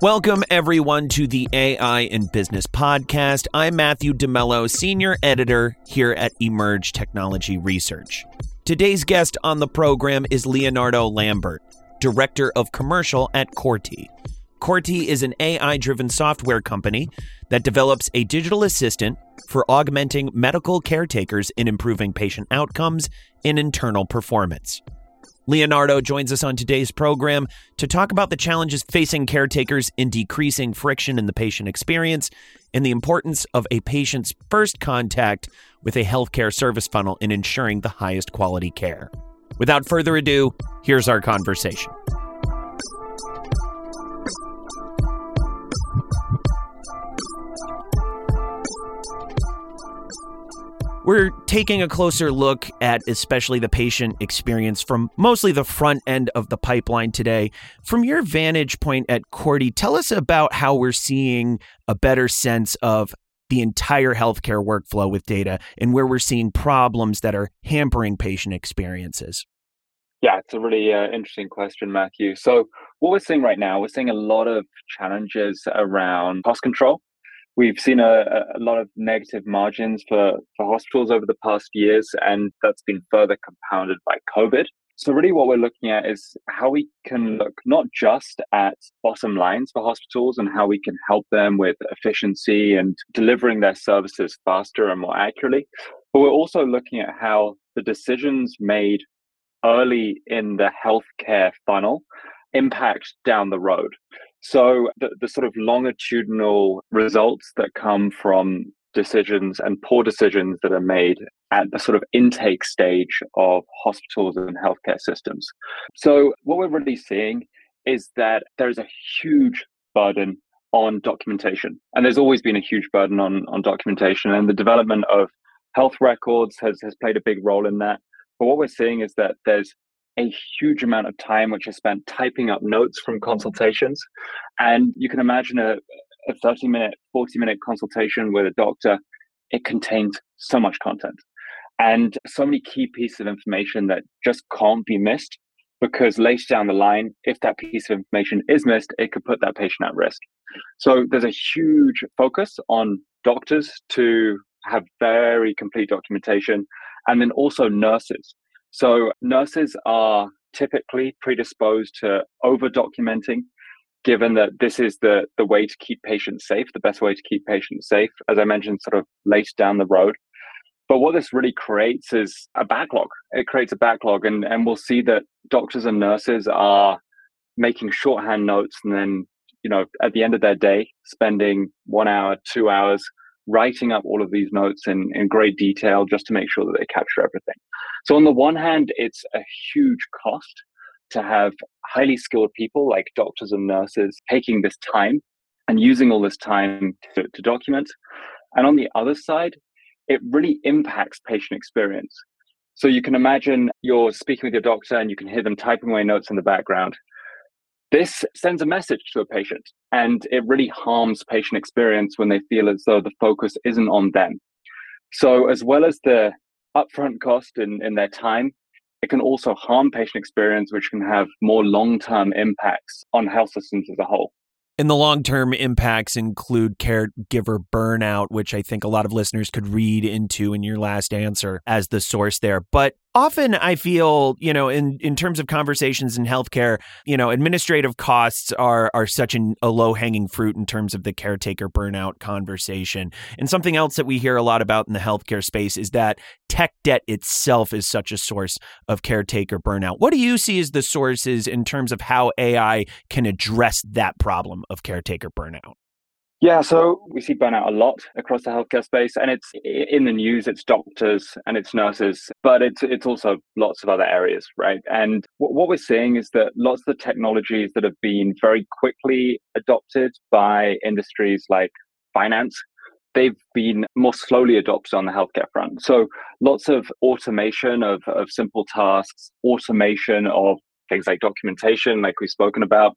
Welcome, everyone, to the AI in Business podcast. I'm Matthew DeMello, Senior Editor here at Emerj Technology Research. Today's guest on the program is Leonardo Lambert, Director of Commercial at Corti. Corti is an AI driven software company that develops a digital assistant for augmenting medical caretakers in improving patient outcomes and internal performance. Leonardo joins us on today's program to talk about the challenges facing caretakers in decreasing friction in the patient experience and the importance of a patient's first contact with a healthcare service funnel in ensuring the highest quality care. Without further ado, here's our conversation. We're taking a closer look at especially the patient experience from mostly the front end of the pipeline today. From your vantage point at Corti, tell us about how we're seeing a better sense of the entire healthcare workflow with data and where we're seeing problems that are hampering patient experiences. Yeah, it's a really uh, interesting question, Matthew. So, what we're seeing right now, we're seeing a lot of challenges around cost control we've seen a, a, lot of negative margins for, for hospitals over the past years, and that's been further compounded by COVID. So, really, what we're looking at is how we can look not just at bottom lines for hospitals and how we can help them with efficiency and delivering their services faster and more accurately, but we're also looking at how the decisions made early in the healthcare funnel impact down the road. So the, the sort of longitudinal results that come from decisions and poor decisions that are made at the sort of intake stage of hospitals and healthcare systems. So what we're really seeing is that there is a huge burden on documentation. And there's always been a huge burden on, on documentation and the development of health records has, has played a big role in that. But what we're seeing is that there's a huge amount of time which is spent typing up notes from consultations. And you can imagine a, a 30 minute, 40 minute consultation with a doctor, it contains so much content and so many key pieces of information that just can't be missed because later down the line, if that piece of information is missed, it could put that patient at risk. So there's a huge focus on doctors to have very complete documentation and then also nurses so nurses are typically predisposed to over documenting, given that this is the, the way to keep patients safe, the best way to keep patients safe, as I mentioned, sort of late down the road. But what this really creates is a backlog. It creates a backlog, and, and we'll see that doctors and nurses are making shorthand notes and then, you know, at the end of their day, spending one hour, two hours writing up all of these notes in, in great detail just to make sure that they capture everything. So, on the one hand, it's a huge cost to have highly skilled people like doctors and nurses taking this time and using all this time to, to document. And on the other side, it really impacts patient experience. So you can imagine you're speaking with your doctor and you can hear them typing away notes in the background. This sends a message to a patient and it really harms patient experience when they feel as though the focus isn't on them. So, as well as the upfront cost in, in their time, it can also harm patient experience, which can have more long term impacts on health systems as a whole. And the long term impacts include caregiver burnout, which I think a lot of listeners could read into in your last answer as the source there. But often I feel, you know, in, in terms of conversations in healthcare, you know, administrative costs are are such an, a low hanging fruit in terms of the caretaker burnout conversation. And something else that we hear a lot about in the healthcare space is that tech debt itself is such a source of caretaker burnout. What do you see as the sources in terms of how AI can address that problem of caretaker burnout? Yeah, so we see burnout a lot across the healthcare space, and it's in the news. It's doctors and it's nurses, but it's it's also lots of other areas, right? And what we're seeing is that lots of the technologies that have been very quickly adopted by industries like finance, they've been more slowly adopted on the healthcare front. So lots of automation of of simple tasks, automation of things like documentation, like we've spoken about,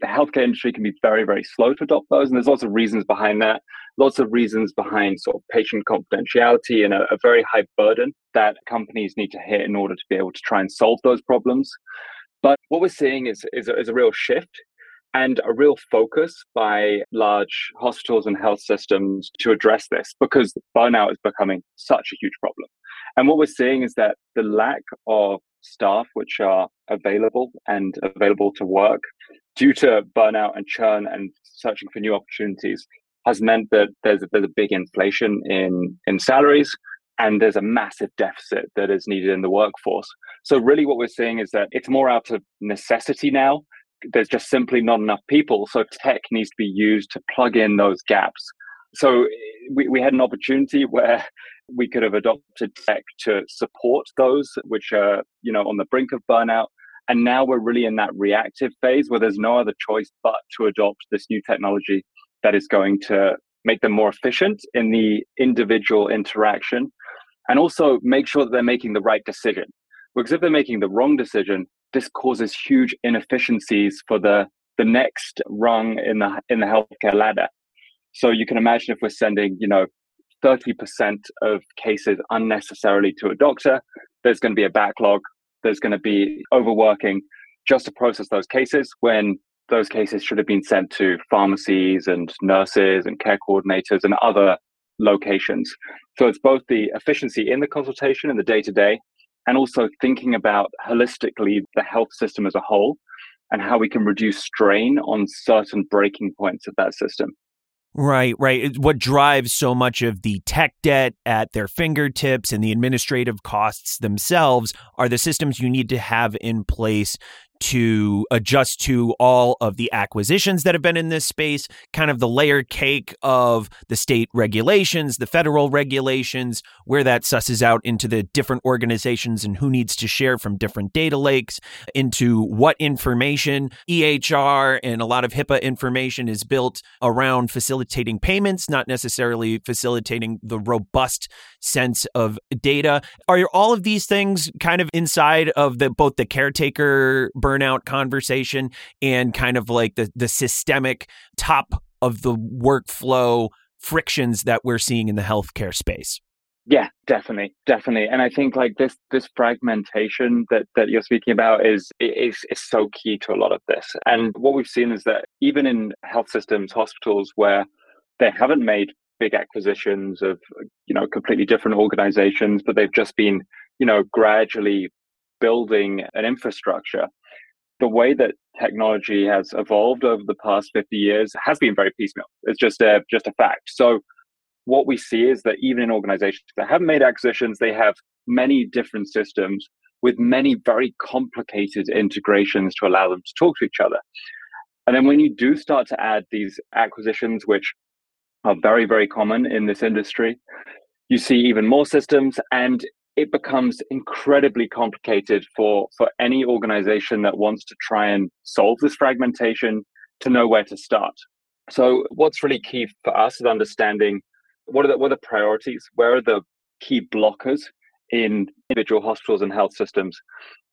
the healthcare industry can be very, very slow to adopt those. And there's lots of reasons behind that. Lots of reasons behind sort of patient confidentiality and a, a very high burden that companies need to hit in order to be able to try and solve those problems. But what we're seeing is, is, is a real shift and a real focus by large hospitals and health systems to address this because burnout is becoming such a huge problem. And what we're seeing is that the lack of staff which are available and available to work due to burnout and churn and searching for new opportunities has meant that there's a, there's a big inflation in in salaries and there's a massive deficit that is needed in the workforce. So really what we're seeing is that it's more out of necessity now there's just simply not enough people. So tech needs to be used to plug in those gaps. So we, we had an opportunity where we could have adopted tech to support those which are, you know, on the brink of burnout. And now we're really in that reactive phase where there's no other choice but to adopt this new technology that is going to make them more efficient in the individual interaction and also make sure that they're making the right decision. Because if they're making the wrong decision, this causes huge inefficiencies for the the next rung in the in the healthcare ladder. So you can imagine if we're sending, you know, 30% of cases unnecessarily to a doctor, there's going to be a backlog, there's going to be overworking just to process those cases when those cases should have been sent to pharmacies and nurses and care coordinators and other locations. So it's both the efficiency in the consultation and the day to day, and also thinking about holistically the health system as a whole and how we can reduce strain on certain breaking points of that system. Right, right. What drives so much of the tech debt at their fingertips and the administrative costs themselves are the systems you need to have in place to adjust to all of the acquisitions that have been in this space, kind of the layer cake of the state regulations, the federal regulations, where that susses out into the different organizations and who needs to share from different data lakes, into what information EHR and a lot of HIPAA information is built around facilitating payments, not necessarily facilitating the robust sense of data. Are all of these things kind of inside of the both the caretaker burnout conversation and kind of like the the systemic top of the workflow frictions that we're seeing in the healthcare space. Yeah, definitely, definitely. And I think like this this fragmentation that that you're speaking about is is is so key to a lot of this. And what we've seen is that even in health systems, hospitals where they haven't made big acquisitions of you know completely different organizations, but they've just been you know gradually building an infrastructure the way that technology has evolved over the past 50 years has been very piecemeal. It's just a just a fact. So what we see is that even in organizations that haven't made acquisitions, they have many different systems with many very complicated integrations to allow them to talk to each other. And then when you do start to add these acquisitions, which are very, very common in this industry, you see even more systems and it becomes incredibly complicated for, for any organization that wants to try and solve this fragmentation to know where to start. So, what's really key for us is understanding what are the, what are the priorities, where are the key blockers in individual hospitals and health systems,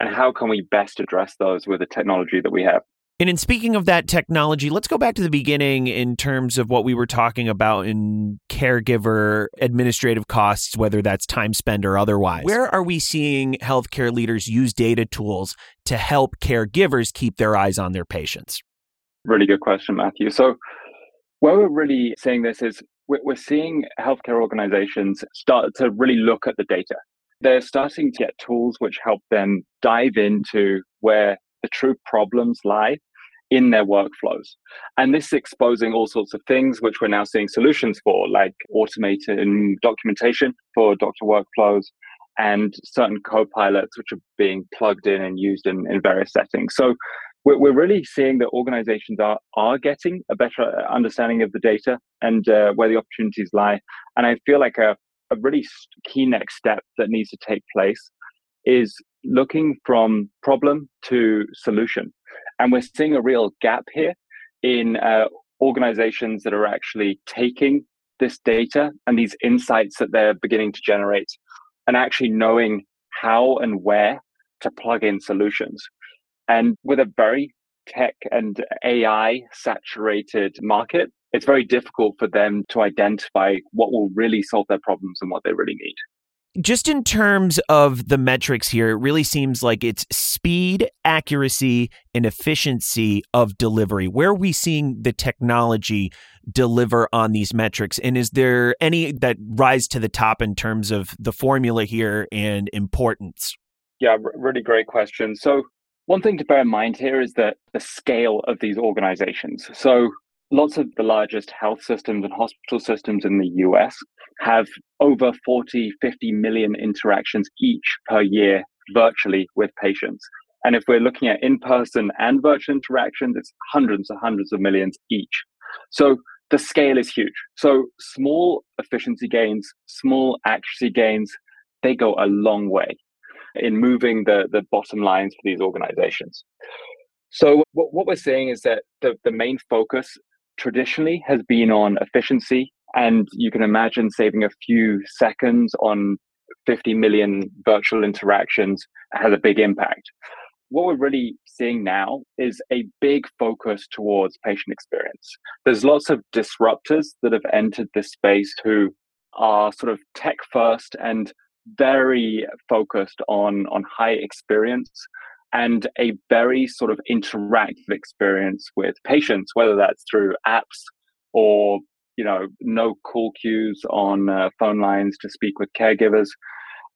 and how can we best address those with the technology that we have. And in speaking of that technology, let's go back to the beginning in terms of what we were talking about in caregiver administrative costs, whether that's time spent or otherwise. Where are we seeing healthcare leaders use data tools to help caregivers keep their eyes on their patients? Really good question, Matthew. So, where we're really seeing this is we're seeing healthcare organizations start to really look at the data. They're starting to get tools which help them dive into where the true problems lie in their workflows. And this is exposing all sorts of things which we're now seeing solutions for, like automated documentation for doctor workflows and certain co-pilots which are being plugged in and used in, in various settings. So we're, we're really seeing that organizations are, are getting a better understanding of the data and uh, where the opportunities lie. And I feel like a, a really key next step that needs to take place is looking from problem to solution. And we're seeing a real gap here in uh, organizations that are actually taking this data and these insights that they're beginning to generate and actually knowing how and where to plug in solutions. And with a very tech and AI saturated market, it's very difficult for them to identify what will really solve their problems and what they really need. Just in terms of the metrics here, it really seems like it's speed, accuracy, and efficiency of delivery. Where are we seeing the technology deliver on these metrics? And is there any that rise to the top in terms of the formula here and importance? Yeah, really great question. So, one thing to bear in mind here is that the scale of these organizations. So, lots of the largest health systems and hospital systems in the US have over 40, 50 million interactions each per year virtually with patients. And if we're looking at in person and virtual interactions, it's hundreds and hundreds of millions each. So the scale is huge. So small efficiency gains, small accuracy gains, they go a long way in moving the, the bottom lines for these organizations. So what, what we're seeing is that the, the main focus traditionally has been on efficiency. And you can imagine saving a few seconds on 50 million virtual interactions has a big impact. What we're really seeing now is a big focus towards patient experience. There's lots of disruptors that have entered this space who are sort of tech first and very focused on, on high experience and a very sort of interactive experience with patients, whether that's through apps or you know no call queues on uh, phone lines to speak with caregivers.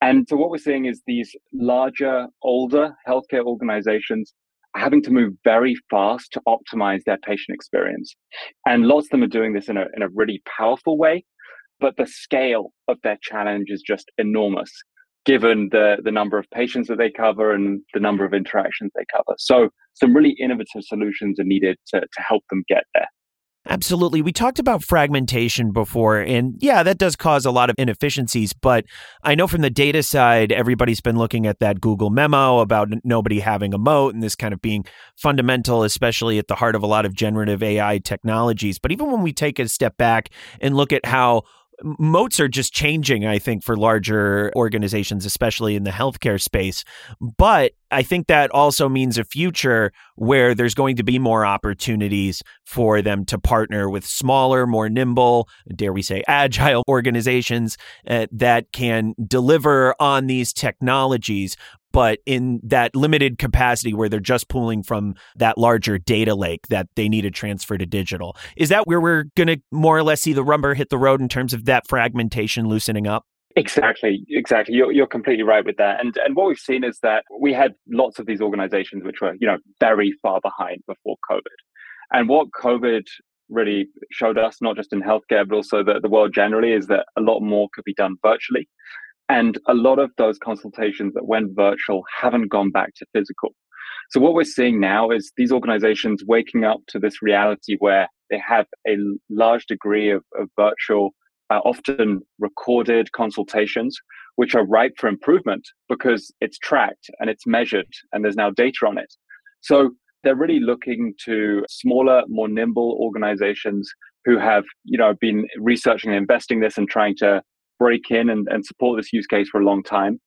And so what we're seeing is these larger, older healthcare organizations having to move very fast to optimize their patient experience. And lots of them are doing this in a, in a really powerful way, but the scale of their challenge is just enormous given the, the number of patients that they cover and the number of interactions they cover. So, some really innovative solutions are needed to, to help them get there. Absolutely. We talked about fragmentation before, and yeah, that does cause a lot of inefficiencies. But I know from the data side, everybody's been looking at that Google memo about nobody having a moat and this kind of being fundamental, especially at the heart of a lot of generative AI technologies. But even when we take a step back and look at how moats are just changing, I think, for larger organizations, especially in the healthcare space. But I think that also means a future where there's going to be more opportunities for them to partner with smaller, more nimble, dare we say, agile organizations uh, that can deliver on these technologies but in that limited capacity where they're just pulling from that larger data lake that they need to transfer to digital. Is that where we're going to more or less see the rubber hit the road in terms of that fragmentation loosening up? Exactly, exactly. You're, you're completely right with that. And and what we've seen is that we had lots of these organizations which were, you know, very far behind before COVID. And what COVID really showed us, not just in healthcare, but also the, the world generally, is that a lot more could be done virtually. And a lot of those consultations that went virtual haven't gone back to physical. So what we're seeing now is these organizations waking up to this reality where they have a large degree of, of virtual, uh, often recorded consultations, which are ripe for improvement because it's tracked and it's measured and there's now data on it. So they're really looking to smaller, more nimble organizations who have, you know, been researching and investing this and trying to break in and, and support this use case for a long time.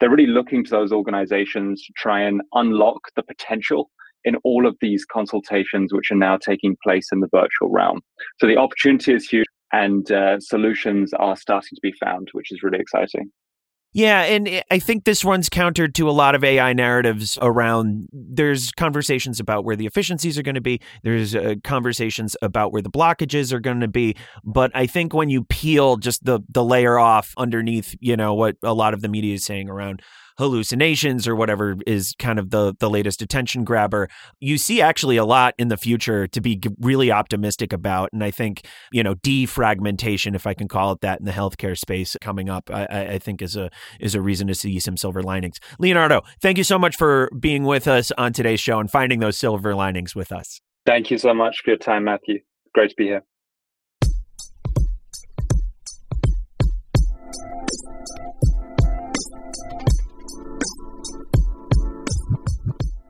They're really looking to those organizations to try and unlock the potential in all of these consultations, which are now taking place in the virtual realm. So the opportunity is huge and uh, solutions are starting to be found, which is really exciting. Yeah, and I think this runs counter to a lot of AI narratives around there's conversations about where the efficiencies are going to be, there's uh, conversations about where the blockages are going to be, but I think when you peel just the the layer off underneath, you know, what a lot of the media is saying around hallucinations or whatever is kind of the the latest attention grabber. You see actually a lot in the future to be really optimistic about, and I think you know defragmentation, if I can call it that, in the healthcare space coming up, I, I think is a is a reason to see some silver linings. Leonardo, thank you so much for being with us on today's show and finding those silver linings with us. Thank you so much for your time, Matthew. Great to be here.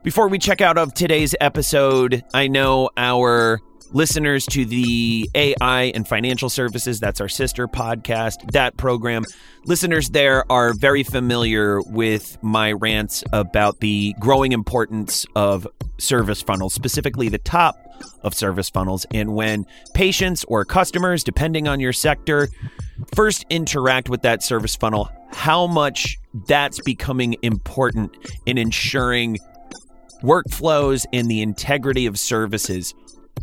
Before we check out of today's episode, I know our listeners to the AI and financial services, that's our sister podcast, that program, listeners there are very familiar with my rants about the growing importance of service funnels, specifically the top of service funnels. And when patients or customers, depending on your sector, first interact with that service funnel, how much that's becoming important in ensuring workflows and the integrity of services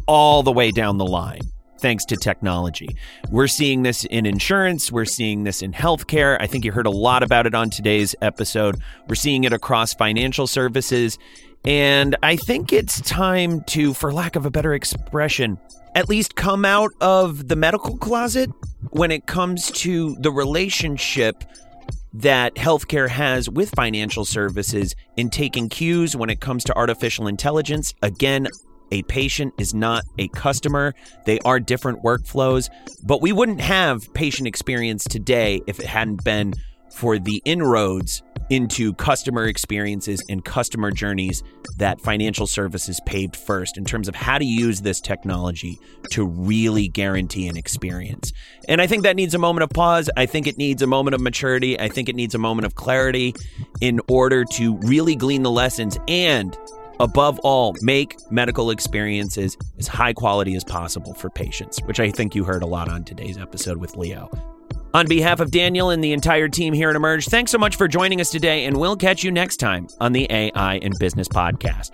all the way down the line thanks to technology. We're seeing this in insurance, we're seeing this in healthcare. I think you heard a lot about it on today's episode. We're seeing it across financial services. And I think it's time to, for lack of a better expression, at least come out of the medical closet when it comes to the relationship that healthcare has with financial services in taking cues when it comes to artificial intelligence. Again, a patient is not a customer. They are different workflows, but we wouldn't have patient experience today if it hadn't been for the inroads into customer experiences and customer journeys that financial services paved first in terms of how to use this technology to really guarantee an experience. And I think that needs a moment of pause. I think it needs a moment of maturity. I think it needs a moment of clarity in order to really glean the lessons and above all, make medical experiences as high quality as possible for patients, which I think you heard a lot on today's episode with Leo. On behalf of Daniel and the entire team here at Emerj, thanks so much for joining us today, and we'll catch you next time on the AI and Business Podcast.